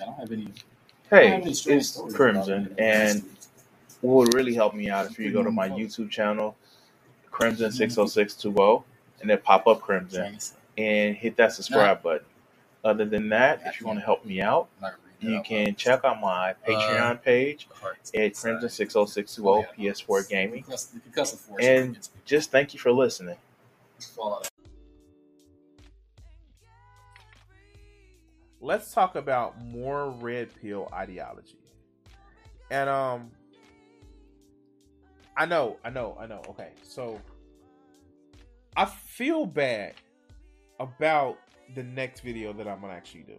I don't have any. Hey, it's Crimson, and what would really help me out if you go to my YouTube channel, Crimson six oh six two oh, and then pop up Crimson and hit that subscribe button. Other than that, if you want to help me out, you can check out my Patreon page at Crimson six oh six two oh PS4 Gaming, and just thank you for listening. Let's talk about more red pill ideology. And um I know, I know, I know. Okay. So I feel bad about the next video that I'm gonna actually do.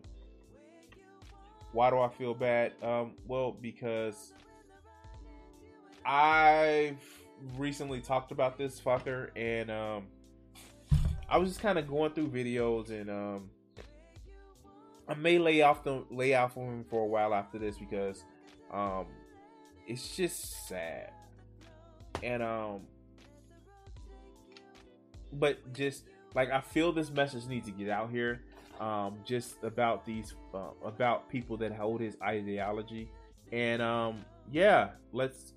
Why do I feel bad? Um, well, because I've recently talked about this fucker, and um, I was just kind of going through videos, and um, I may lay off the lay off of him for a while after this because um, it's just sad, and um, but just like I feel this message needs to get out here um, just about these uh, about people that hold his ideology. And um, yeah let's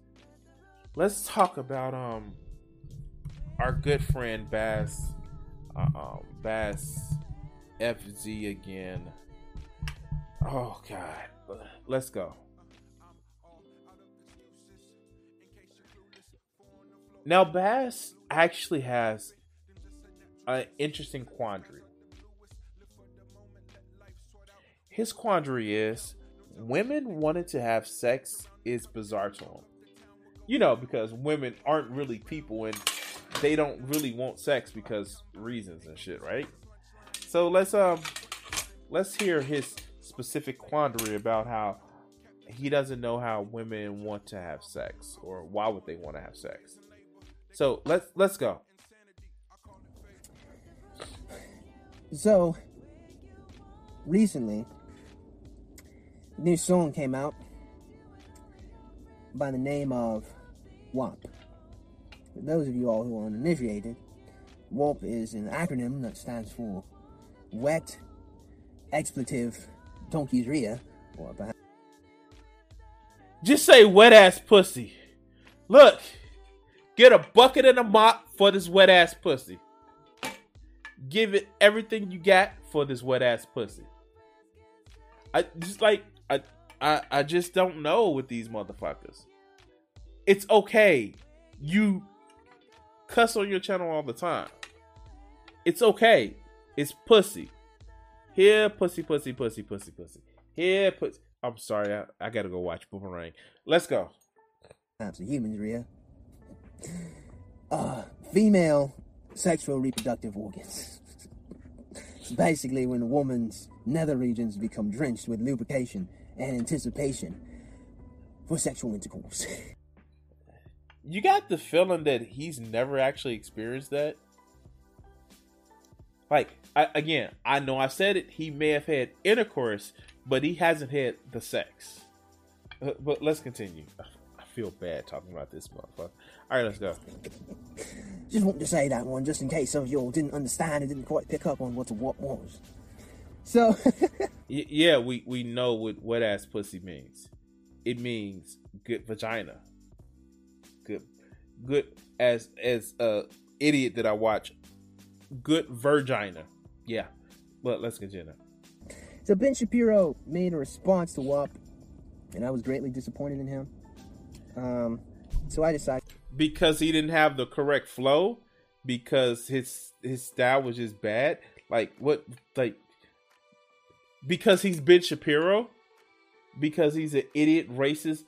let's talk about um our good friend bass uh, um, bass fz again oh god let's go now bass actually has an interesting quandary. His quandary is women wanting to have sex is bizarre to him. You know, because women aren't really people and they don't really want sex because reasons and shit, right? So let's um let's hear his specific quandary about how he doesn't know how women want to have sex or why would they want to have sex. So let's let's go. So, recently, a new song came out by the name of WAP. For those of you all who are uninitiated, WAP is an acronym that stands for Wet Expletive Donkey's Rear, or. Just say wet ass pussy. Look, get a bucket and a mop for this wet ass pussy give it everything you got for this wet ass pussy. I just like I I I just don't know with these motherfuckers. It's okay. You cuss on your channel all the time. It's okay. It's pussy. Here, pussy, pussy, pussy, pussy, pussy. Here, pussy. I'm sorry, I, I gotta go watch Boomerang. Let's go. Times of humans, Rhea. Uh, female sexual reproductive organs. Basically, when a woman's nether regions become drenched with lubrication and anticipation for sexual intercourse. you got the feeling that he's never actually experienced that? Like, I, again, I know I said it, he may have had intercourse, but he hasn't had the sex. Uh, but let's continue. I feel bad talking about this motherfucker. All right, let's go. Just wanted to say that one, just in case some of y'all didn't understand and didn't quite pick up on what a what was. So, yeah, we we know what wet ass pussy means. It means good vagina. Good, good as as a idiot that I watch. Good vagina. Yeah, but let's continue. So Ben Shapiro made a response to WAP, and I was greatly disappointed in him. Um, so I decided because he didn't have the correct flow because his his style was just bad like what like because he's Ben Shapiro because he's an idiot racist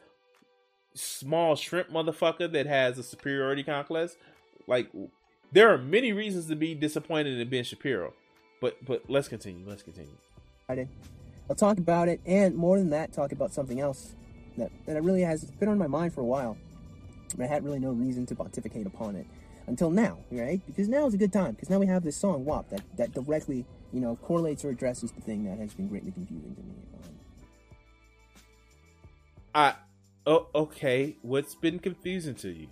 small shrimp motherfucker that has a superiority complex like there are many reasons to be disappointed in Ben Shapiro but but let's continue let's continue I'll talk about it, and more than that, talk about something else that, that really has been on my mind for a while. But I had really no reason to pontificate upon it until now, right? Because now is a good time, because now we have this song, WAP, that, that directly, you know, correlates or addresses the thing that has been greatly confusing to me. Um, I, oh, okay. What's been confusing to you?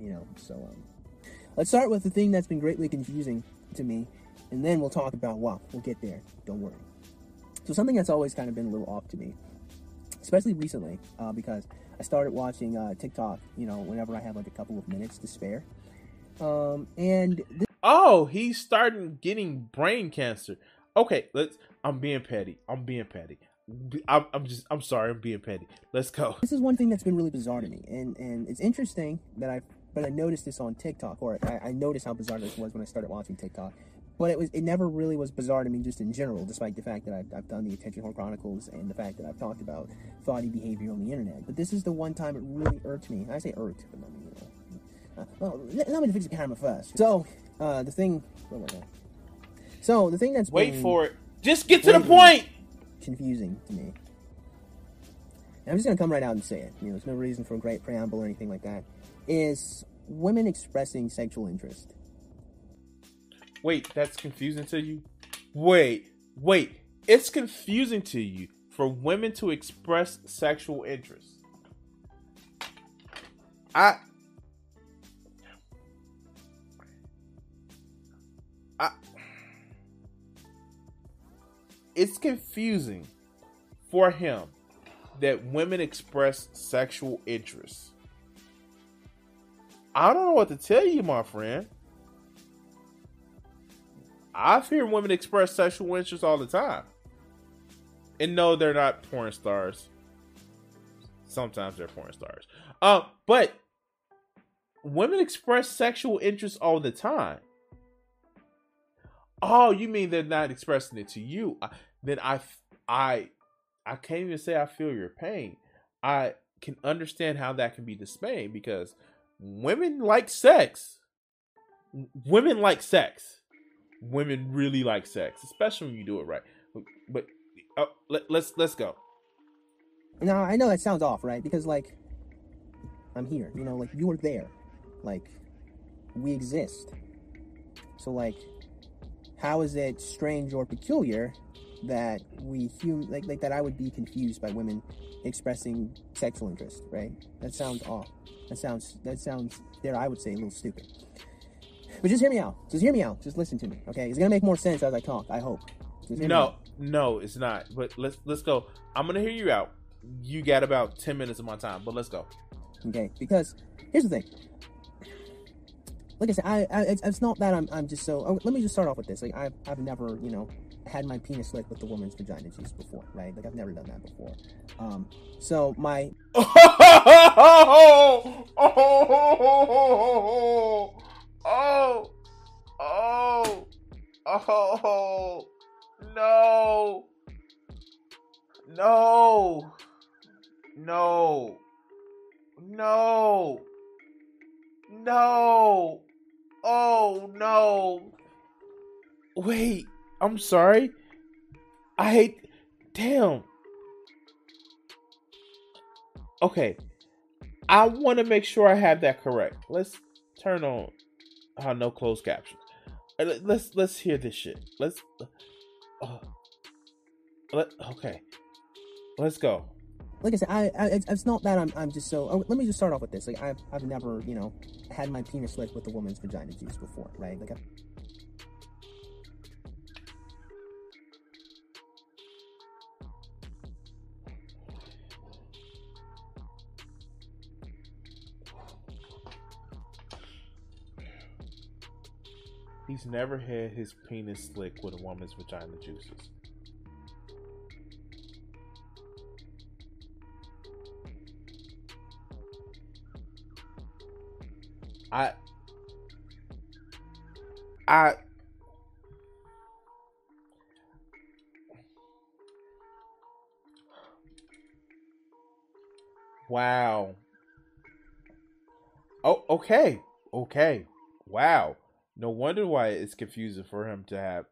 You know, so, um, let's start with the thing that's been greatly confusing to me, and then we'll talk about WAP. We'll get there, don't worry. So, something that's always kind of been a little off to me, especially recently, uh, because I started watching uh, TikTok, you know, whenever I have like a couple of minutes to spare. Um, and this- Oh, he's starting getting brain cancer. Okay, let's. I'm being petty. I'm being petty. I'm, I'm just. I'm sorry. I'm being petty. Let's go. this is one thing that's been really bizarre to me, and and it's interesting that I but I noticed this on TikTok, or I, I noticed how bizarre this was when I started watching TikTok. But it was it never really was bizarre to me just in general, despite the fact that I've, I've done the Attention Whore Chronicles and the fact that I've talked about thoughty behavior on the internet. But this is the one time it really irked me. I say irked, but I mean, you know. Uh, well, let, let me fix the camera first. So, uh, the thing. So the thing that's Wait for it. Just get to the point. confusing to me. And I'm just gonna come right out and say it. You know, there's no reason for a great preamble or anything like that. Is women expressing sexual interest? Wait, that's confusing to you? Wait, wait. It's confusing to you for women to express sexual interest. I I It's confusing for him that women express sexual interest. I don't know what to tell you, my friend. I hear women express sexual interest all the time. And no, they're not porn stars. Sometimes they're porn stars. Um, but women express sexual interest all the time. Oh, you mean they're not expressing it to you? I, then I, I, I can't even say I feel your pain. I can understand how that can be dismaying because women like sex. Women like sex women really like sex, especially when you do it right. But uh, let, let's let's go. Now I know that sounds off, right? Because like, I'm here. You know, like you are there. Like, we exist. So like, how is it strange or peculiar that we hum like like that I would be confused by women expressing sexual interest, right? That sounds off. That sounds that sounds there I would say a little stupid. But just hear me out. Just hear me out. Just listen to me, okay? It's gonna make more sense as I talk. I hope. Just hear me No, no, it's not. But let's let's go. I'm gonna hear you out. You got about ten minutes of my time, but let's go. Okay, because here's the thing. Like I said, I, I it's, it's not that I'm, I'm just so. Oh, let me just start off with this. Like I've, I've never, you know, had my penis licked with the woman's vagina juice before, right? Like I've never done that before. Um, so my Oh! oh, oh, oh, oh, oh, no, no, no, no, no, oh, no. Wait, I'm sorry. I hate. Damn. Okay. I want to make sure I have that correct. Let's turn on uh, no closed captions. Uh, let- Let's let's hear this shit. Let's. Uh, let, okay. Let's go. like I said, I, I it's, not that I'm, I'm just so. Oh, let me just start off with this. Like I've, I've never, you know, had my penis licked with a woman's vagina juice before, right? Like I've, He's never had his penis slick with a woman's vagina juices. I I Wow. Oh, okay. Okay. Wow. No wonder why it's confusing for him to have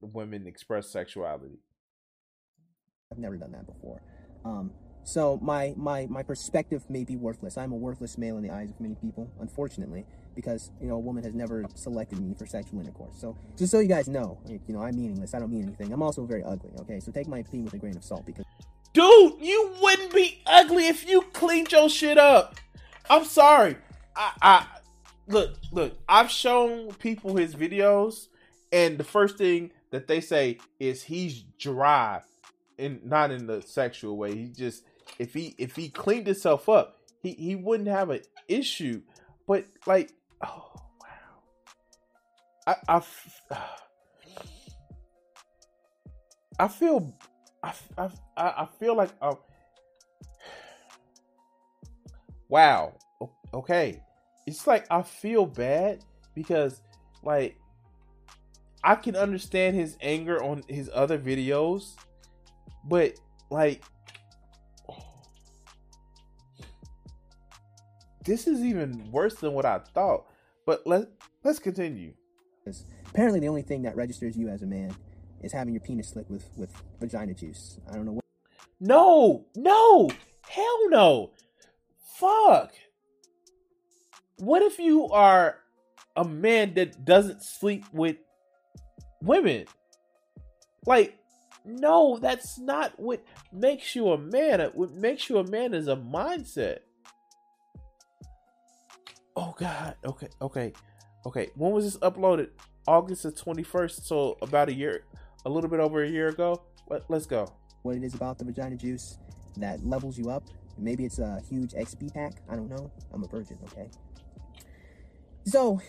women express sexuality. I've never done that before. Um, so my my my perspective may be worthless. I'm a worthless male in the eyes of many people, unfortunately, because you know a woman has never selected me for sexual intercourse. So just so you guys know, you know I'm meaningless. I don't mean anything. I'm also very ugly. Okay, so take my opinion with a grain of salt because. Dude, you wouldn't be ugly if you cleaned your shit up. I'm sorry. I, I look, look. I've shown people his videos, and the first thing that they say is he's dry, and not in the sexual way. He just if he if he cleaned himself up, he he wouldn't have an issue. But like, oh wow, I I, I feel I, I, I feel like uh, wow okay it's like I feel bad because like I can understand his anger on his other videos but like this is even worse than what I thought but let let's continue apparently the only thing that registers you as a man is having your penis slit with with vagina juice. I don't know what. No, no, hell no, fuck. What if you are a man that doesn't sleep with women? Like, no, that's not what makes you a man. What makes you a man is a mindset. Oh God. Okay. Okay. Okay. When was this uploaded? August the twenty first. So about a year, a little bit over a year ago. Let, let's go. What it is about the vagina juice that levels you up. Maybe it's a huge XP pack. I don't know. I'm a virgin, okay? So,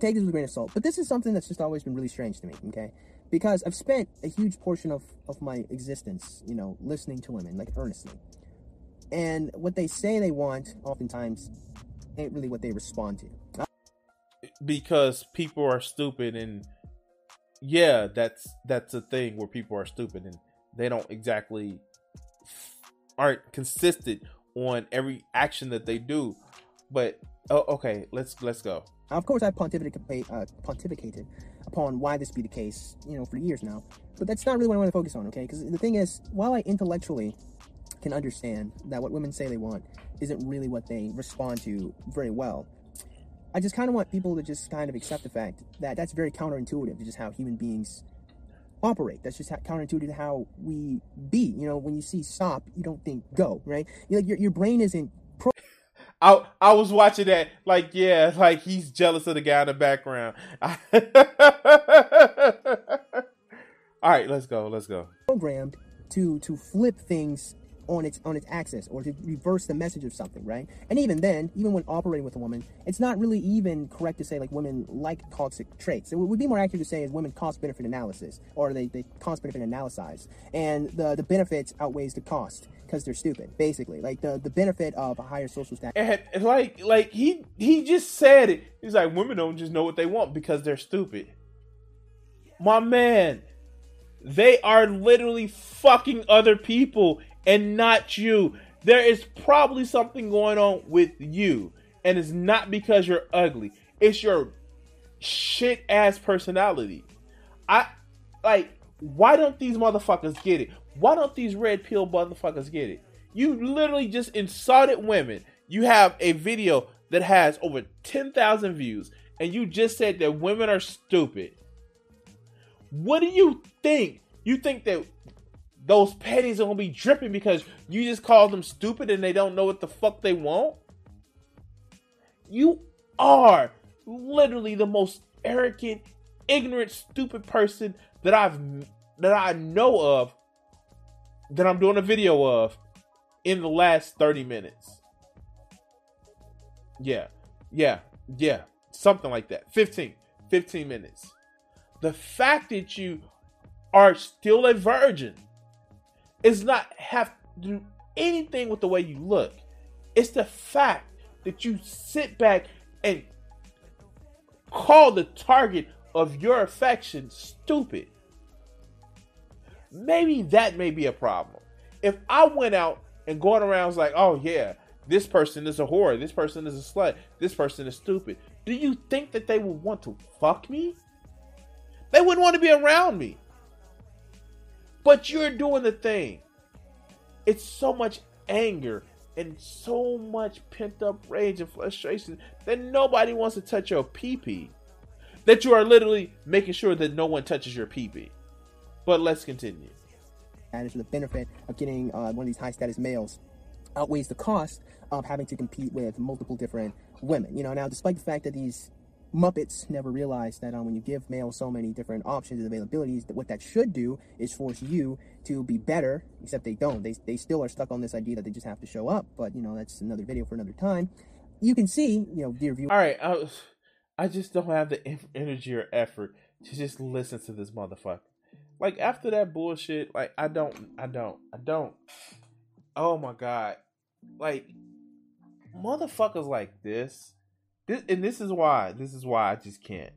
take this with a grain of salt. But this is something that's just always been really strange to me, okay? Because I've spent a huge portion of, of my existence, you know, listening to women, like earnestly. And what they say they want, oftentimes, ain't really what they respond to. Because people are stupid and yeah, that's that's a thing where people are stupid and they don't exactly aren't consistent on every action that they do. But oh, okay, let's let's go. Of course, I pontificated, uh, pontificated upon why this be the case, you know, for years now. But that's not really what I want to focus on, okay? Because the thing is, while I intellectually can understand that what women say they want isn't really what they respond to very well, I just kind of want people to just kind of accept the fact that that's very counterintuitive to just how human beings operate. That's just how, counterintuitive to how we be. You know, when you see stop, you don't think go, right? You your your brain isn't. I I was watching that like yeah, like he's jealous of the guy in the background. All right, let's go. Let's go. Programmed to to flip things on its on its axis or to reverse the message of something, right? And even then, even when operating with a woman, it's not really even correct to say like women like toxic traits. It would be more accurate to say is women cost benefit analysis or they, they cost benefit analyze. And the the benefits outweighs the cost because they're stupid, basically. Like the, the benefit of a higher social status. And like like he he just said it. He's like women don't just know what they want because they're stupid. My man, they are literally fucking other people and not you. There is probably something going on with you, and it's not because you're ugly. It's your shit ass personality. I like. Why don't these motherfuckers get it? Why don't these red pill motherfuckers get it? You literally just insulted women. You have a video that has over 10,000 views, and you just said that women are stupid. What do you think? You think that those pennies are gonna be dripping because you just called them stupid and they don't know what the fuck they want? You are literally the most arrogant, ignorant, stupid person that I've that I know of that I'm doing a video of in the last 30 minutes. Yeah. Yeah. Yeah. Something like that. 15. 15 minutes. The fact that you are still a virgin is not have to do anything with the way you look. It's the fact that you sit back and call the target of your affection stupid. Maybe that may be a problem. If I went out and going around like, oh yeah, this person is a whore, this person is a slut, this person is stupid. Do you think that they would want to fuck me? They wouldn't want to be around me. But you're doing the thing. It's so much anger and so much pent up rage and frustration that nobody wants to touch your pee pee. That you are literally making sure that no one touches your pee pee. But let's continue. And for the benefit of getting uh, one of these high status males outweighs the cost of having to compete with multiple different women. You know, now despite the fact that these Muppets never realized that um, when you give males so many different options and availabilities, that what that should do is force you to be better, except they don't. They, they still are stuck on this idea that they just have to show up, but, you know, that's another video for another time. You can see, you know, dear viewer. All right, I, I just don't have the energy or effort to just listen to this motherfucker. Like, after that bullshit, like, I don't, I don't, I don't. Oh my God. Like, motherfuckers like this this, and this is why. This is why I just can't.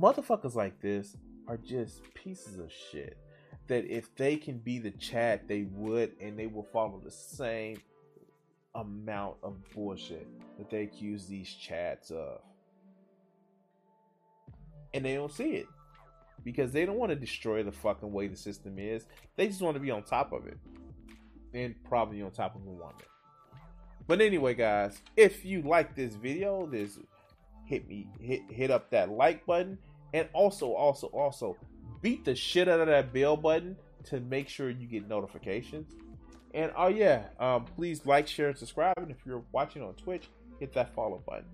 Motherfuckers like this are just pieces of shit. That if they can be the Chad, they would, and they will follow the same amount of bullshit that they accuse these Chads of. And they don't see it because they don't want to destroy the fucking way the system is. They just want to be on top of it and probably on top of a woman. But anyway, guys, if you like this video, this hit me hit hit up that like button and also also also beat the shit out of that bell button to make sure you get notifications. And oh yeah, um, please like, share, and subscribe. And if you're watching on Twitch, hit that follow button.